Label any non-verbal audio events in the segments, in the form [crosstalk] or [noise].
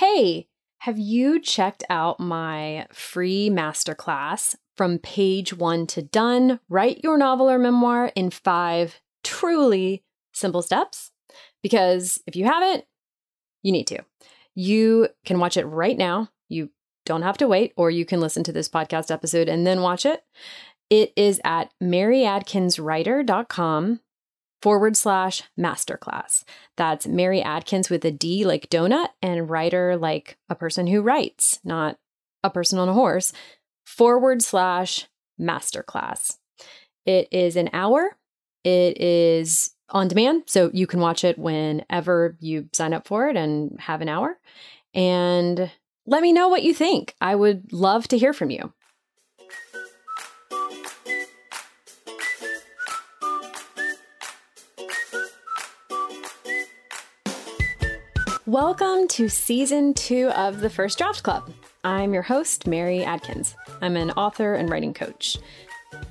Hey, have you checked out my free masterclass from page one to done? Write your novel or memoir in five truly simple steps? Because if you haven't, you need to. You can watch it right now. You don't have to wait, or you can listen to this podcast episode and then watch it. It is at maryadkinswriter.com forward slash masterclass. That's Mary Adkins with a D like donut and writer like a person who writes, not a person on a horse, forward slash masterclass. It is an hour. It is on demand, so you can watch it whenever you sign up for it and have an hour. And let me know what you think. I would love to hear from you. Welcome to season two of the First Draft Club. I'm your host, Mary Adkins. I'm an author and writing coach.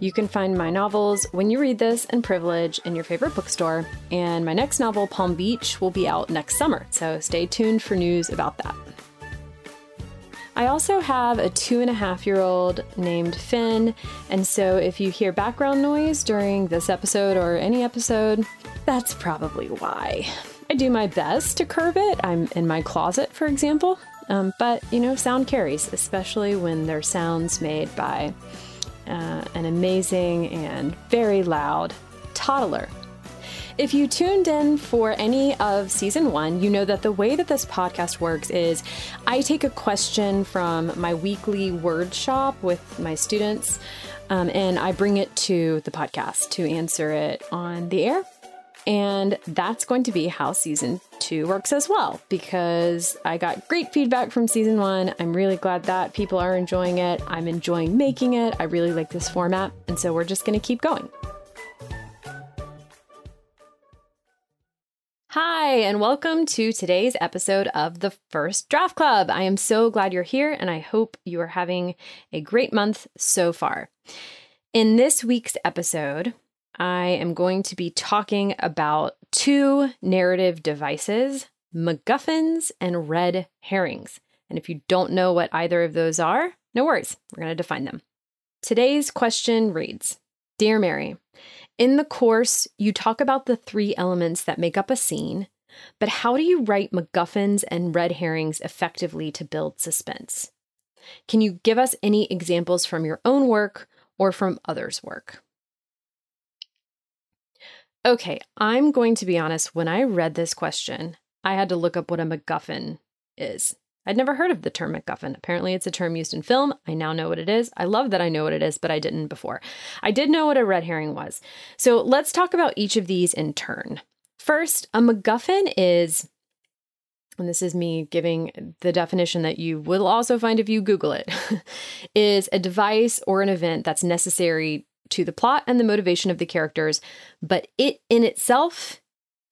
You can find my novels When You Read This and Privilege in your favorite bookstore, and my next novel, Palm Beach, will be out next summer, so stay tuned for news about that. I also have a two and a half year old named Finn, and so if you hear background noise during this episode or any episode, that's probably why. I do my best to curb it. I'm in my closet, for example, um, but you know, sound carries, especially when they're sounds made by uh, an amazing and very loud toddler. If you tuned in for any of season one, you know that the way that this podcast works is I take a question from my weekly word shop with my students um, and I bring it to the podcast to answer it on the air. And that's going to be how season two works as well, because I got great feedback from season one. I'm really glad that people are enjoying it. I'm enjoying making it. I really like this format. And so we're just going to keep going. Hi, and welcome to today's episode of the First Draft Club. I am so glad you're here, and I hope you are having a great month so far. In this week's episode, I am going to be talking about two narrative devices MacGuffins and red herrings. And if you don't know what either of those are, no worries, we're going to define them. Today's question reads Dear Mary, in the course, you talk about the three elements that make up a scene, but how do you write MacGuffins and red herrings effectively to build suspense? Can you give us any examples from your own work or from others' work? Okay, I'm going to be honest. When I read this question, I had to look up what a MacGuffin is. I'd never heard of the term MacGuffin. Apparently, it's a term used in film. I now know what it is. I love that I know what it is, but I didn't before. I did know what a red herring was. So let's talk about each of these in turn. First, a MacGuffin is, and this is me giving the definition that you will also find if you Google it, [laughs] is a device or an event that's necessary to the plot and the motivation of the characters, but it in itself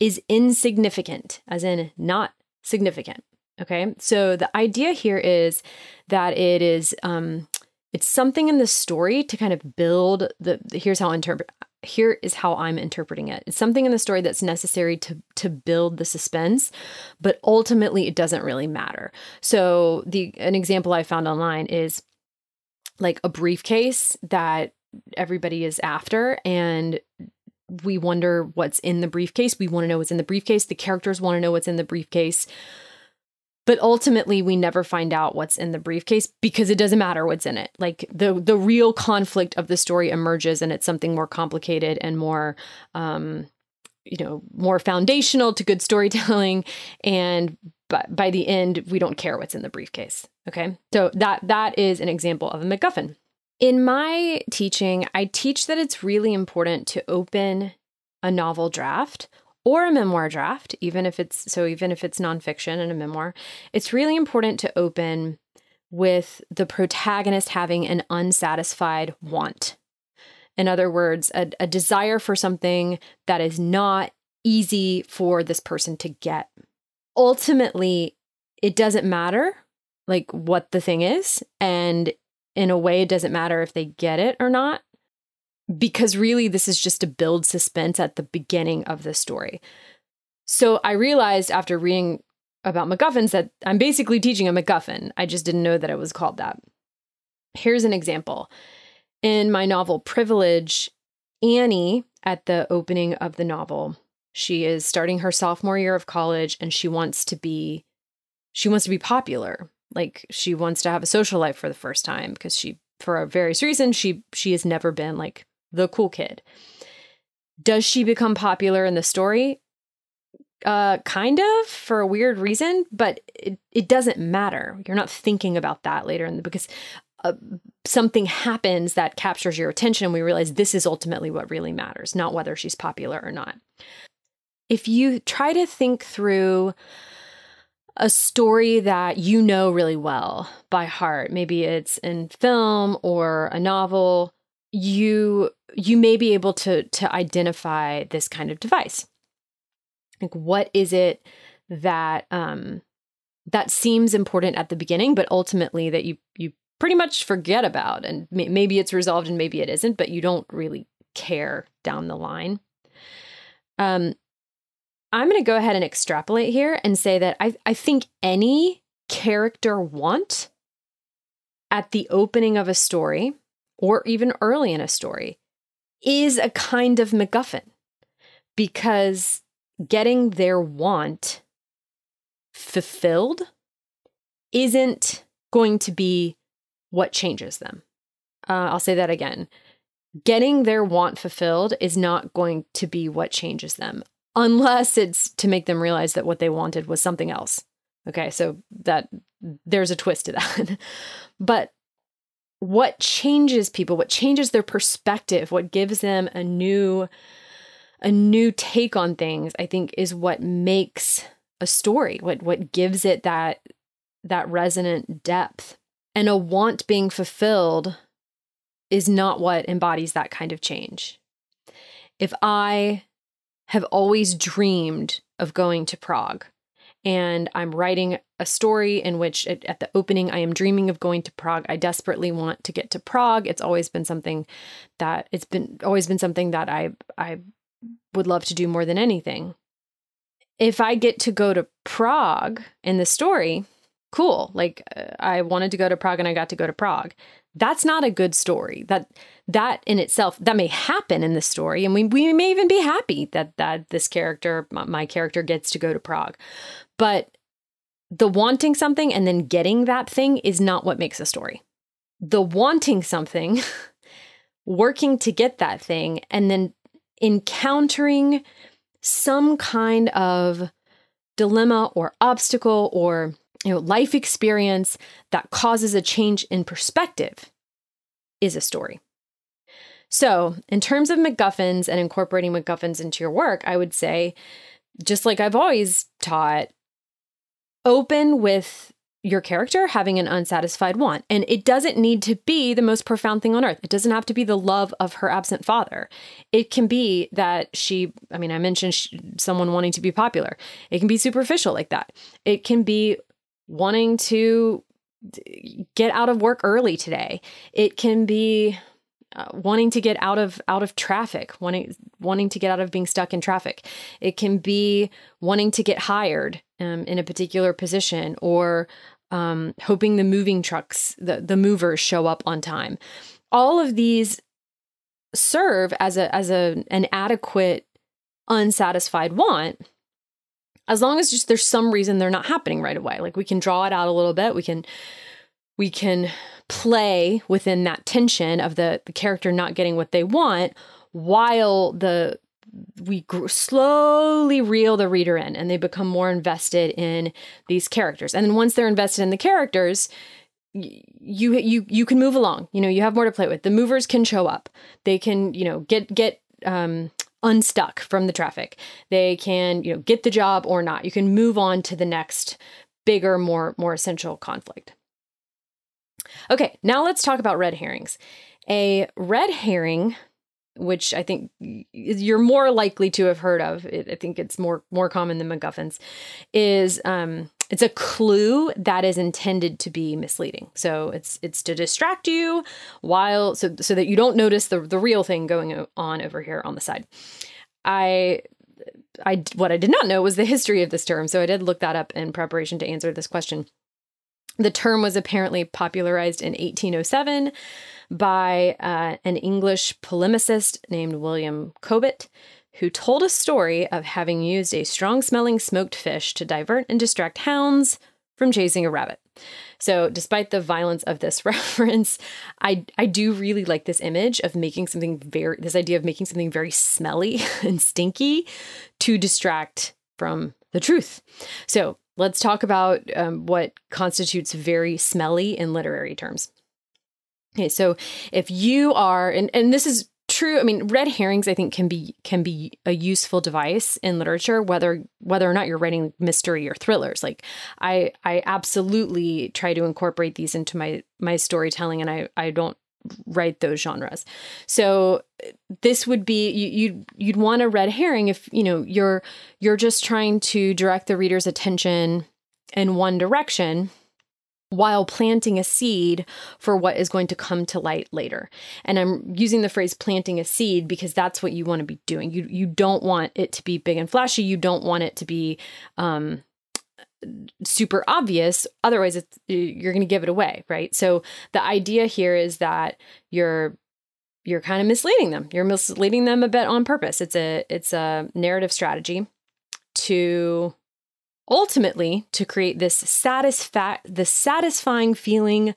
is insignificant, as in not significant. Okay, so the idea here is that it is um, it's something in the story to kind of build the. Here's how interpret. Here is how I'm interpreting it. It's something in the story that's necessary to to build the suspense, but ultimately it doesn't really matter. So the an example I found online is like a briefcase that everybody is after and we wonder what's in the briefcase. We want to know what's in the briefcase. The characters want to know what's in the briefcase. But ultimately we never find out what's in the briefcase because it doesn't matter what's in it. Like the the real conflict of the story emerges and it's something more complicated and more um you know, more foundational to good [laughs] storytelling and but by the end we don't care what's in the briefcase. Okay? So that that is an example of a MacGuffin. In my teaching, I teach that it's really important to open a novel draft or a memoir draft, even if it's so, even if it's nonfiction and a memoir, it's really important to open with the protagonist having an unsatisfied want. In other words, a, a desire for something that is not easy for this person to get. Ultimately, it doesn't matter like what the thing is and in a way, it doesn't matter if they get it or not, because really, this is just to build suspense at the beginning of the story. So I realized after reading about MacGuffins that I'm basically teaching a MacGuffin. I just didn't know that it was called that. Here's an example. In my novel Privilege, Annie, at the opening of the novel, she is starting her sophomore year of college and she wants to be she wants to be popular. Like she wants to have a social life for the first time because she for various reasons she she has never been like the cool kid. Does she become popular in the story? Uh, kind of for a weird reason, but it, it doesn't matter. You're not thinking about that later in the because uh, something happens that captures your attention. And we realize this is ultimately what really matters, not whether she's popular or not. If you try to think through a story that you know really well by heart, maybe it's in film or a novel, you you may be able to to identify this kind of device. Like what is it that um that seems important at the beginning but ultimately that you you pretty much forget about and may, maybe it's resolved and maybe it isn't but you don't really care down the line. Um I'm going to go ahead and extrapolate here and say that I I think any character want at the opening of a story or even early in a story is a kind of MacGuffin because getting their want fulfilled isn't going to be what changes them. Uh, I'll say that again. Getting their want fulfilled is not going to be what changes them, unless it's to make them realize that what they wanted was something else. Okay, so that there's a twist to that. [laughs] but what changes people, what changes their perspective, what gives them a new a new take on things, I think is what makes a story, what what gives it that that resonant depth. And a want being fulfilled is not what embodies that kind of change. If I have always dreamed of going to Prague, and I'm writing a story in which it, at the opening I am dreaming of going to Prague. I desperately want to get to Prague. It's always been something that it's been always been something that I I would love to do more than anything. If I get to go to Prague in the story, cool. Like uh, I wanted to go to Prague and I got to go to Prague. That's not a good story. That that in itself that may happen in the story and we, we may even be happy that that this character my, my character gets to go to Prague. But the wanting something and then getting that thing is not what makes a story. The wanting something, [laughs] working to get that thing, and then encountering some kind of dilemma or obstacle or you know life experience that causes a change in perspective is a story. So, in terms of MacGuffins and incorporating MacGuffins into your work, I would say, just like I've always taught, open with your character having an unsatisfied want. And it doesn't need to be the most profound thing on earth. It doesn't have to be the love of her absent father. It can be that she, I mean, I mentioned she, someone wanting to be popular. It can be superficial like that. It can be wanting to get out of work early today. It can be uh, wanting to get out of out of traffic, wanting wanting to get out of being stuck in traffic. It can be wanting to get hired um, in a particular position or um, hoping the moving trucks, the, the movers show up on time. All of these serve as a as a an adequate unsatisfied want as long as just there's some reason they're not happening right away like we can draw it out a little bit we can we can play within that tension of the the character not getting what they want while the we slowly reel the reader in and they become more invested in these characters. And then once they're invested in the characters, you you you can move along. You know, you have more to play with. The movers can show up. They can, you know, get get um unstuck from the traffic. They can, you know, get the job or not. You can move on to the next bigger, more more essential conflict. Okay, now let's talk about red herrings. A red herring which I think you're more likely to have heard of. I think it's more more common than MacGuffins. Is um, it's a clue that is intended to be misleading. So it's it's to distract you while so so that you don't notice the the real thing going on over here on the side. I I what I did not know was the history of this term. So I did look that up in preparation to answer this question. The term was apparently popularized in 1807 by uh, an English polemicist named William Cobbett, who told a story of having used a strong smelling smoked fish to divert and distract hounds from chasing a rabbit. So, despite the violence of this [laughs] reference, I I do really like this image of making something very this idea of making something very smelly [laughs] and stinky to distract from the truth. So, let's talk about um, what constitutes very smelly in literary terms. Okay, so if you are, and, and this is true, I mean, red herrings I think can be can be a useful device in literature, whether whether or not you're writing mystery or thrillers. Like I I absolutely try to incorporate these into my my storytelling, and I I don't write those genres. So this would be you, you'd you'd want a red herring if you know you're you're just trying to direct the reader's attention in one direction while planting a seed for what is going to come to light later. And I'm using the phrase planting a seed because that's what you want to be doing. You you don't want it to be big and flashy. You don't want it to be um, super obvious. Otherwise, it's, you're going to give it away, right? So the idea here is that you're you're kind of misleading them. You're misleading them a bit on purpose. It's a it's a narrative strategy to ultimately to create this satisfa- the satisfying feeling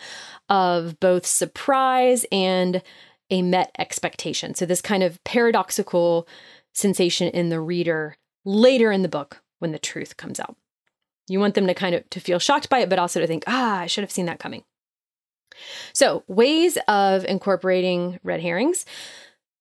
of both surprise and a met expectation. So this kind of paradoxical sensation in the reader later in the book when the truth comes out. You want them to kind of to feel shocked by it but also to think, "Ah, I should have seen that coming." So, ways of incorporating red herrings.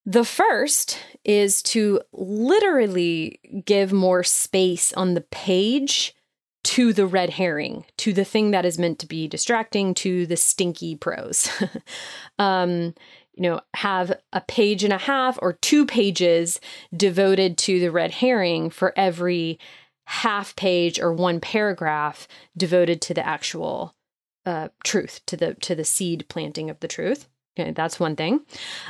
The first is to literally give more space on the page to the red herring, to the thing that is meant to be distracting, to the stinky prose. [laughs] um, you know, have a page and a half or two pages devoted to the red herring for every half page or one paragraph devoted to the actual uh, truth, to the to the seed planting of the truth. Okay, that's one thing.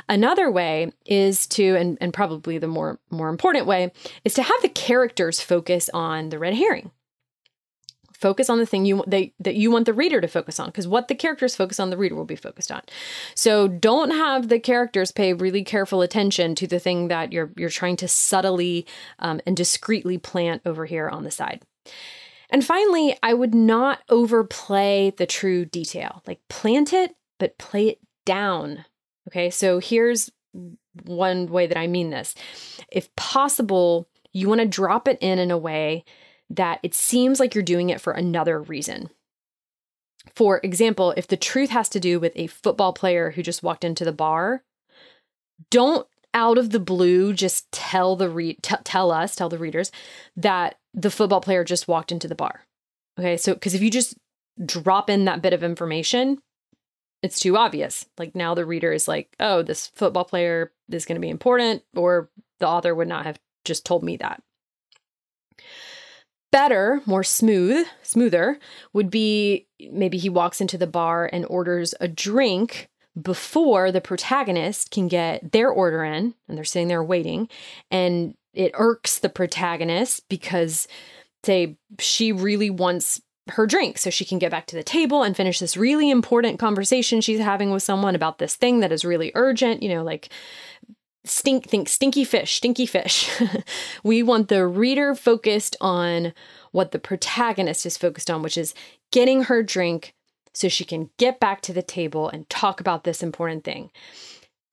Another way is to, and, and probably the more more important way, is to have the characters focus on the red herring. Focus on the thing you they, that you want the reader to focus on, because what the characters focus on, the reader will be focused on. So don't have the characters pay really careful attention to the thing that you're you're trying to subtly um, and discreetly plant over here on the side. And finally, I would not overplay the true detail. Like plant it, but play it down. Okay, so here's one way that I mean this. If possible, you want to drop it in in a way that it seems like you're doing it for another reason. For example, if the truth has to do with a football player who just walked into the bar, don't out of the blue just tell the re- t- tell us, tell the readers that the football player just walked into the bar. Okay? So cuz if you just drop in that bit of information, it's too obvious. Like now the reader is like, oh, this football player is going to be important, or the author would not have just told me that. Better, more smooth, smoother would be maybe he walks into the bar and orders a drink before the protagonist can get their order in, and they're sitting there waiting, and it irks the protagonist because say she really wants her drink so she can get back to the table and finish this really important conversation she's having with someone about this thing that is really urgent, you know, like stink think stinky fish, stinky fish. [laughs] we want the reader focused on what the protagonist is focused on, which is getting her drink so she can get back to the table and talk about this important thing.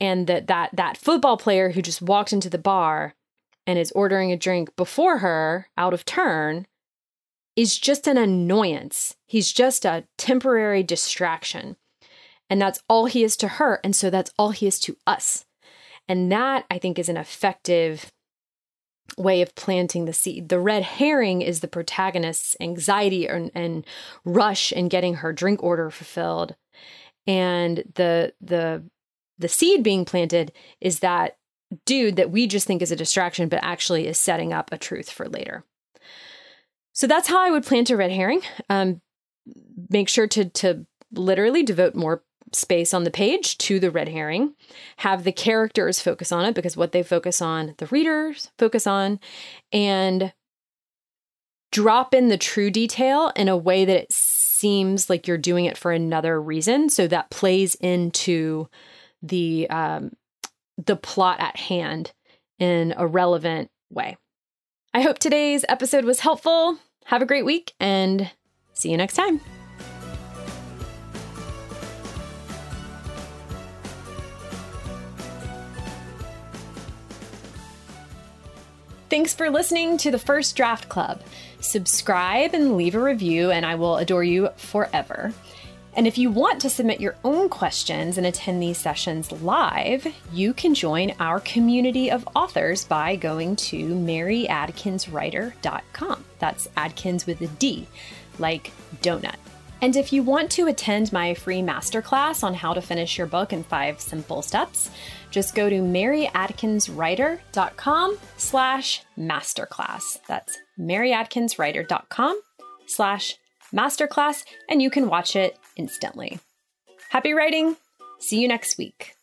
And that that that football player who just walked into the bar and is ordering a drink before her out of turn is just an annoyance. He's just a temporary distraction. And that's all he is to her. And so that's all he is to us. And that, I think, is an effective way of planting the seed. The red herring is the protagonist's anxiety and, and rush in getting her drink order fulfilled. And the the the seed being planted is that dude that we just think is a distraction, but actually is setting up a truth for later. So that's how I would plant a red herring. Um, make sure to to literally devote more space on the page to the red herring, have the characters focus on it because what they focus on, the readers focus on, and drop in the true detail in a way that it seems like you're doing it for another reason. So that plays into the um, the plot at hand in a relevant way. I hope today's episode was helpful. Have a great week and see you next time. Thanks for listening to the First Draft Club. Subscribe and leave a review, and I will adore you forever. And if you want to submit your own questions and attend these sessions live, you can join our community of authors by going to maryadkinswriter.com. That's Adkins with a D, like donut. And if you want to attend my free masterclass on how to finish your book in five simple steps, just go to maryadkinswriter.com slash masterclass. That's maryadkinswriter.com slash masterclass, and you can watch it instantly. Happy writing! See you next week.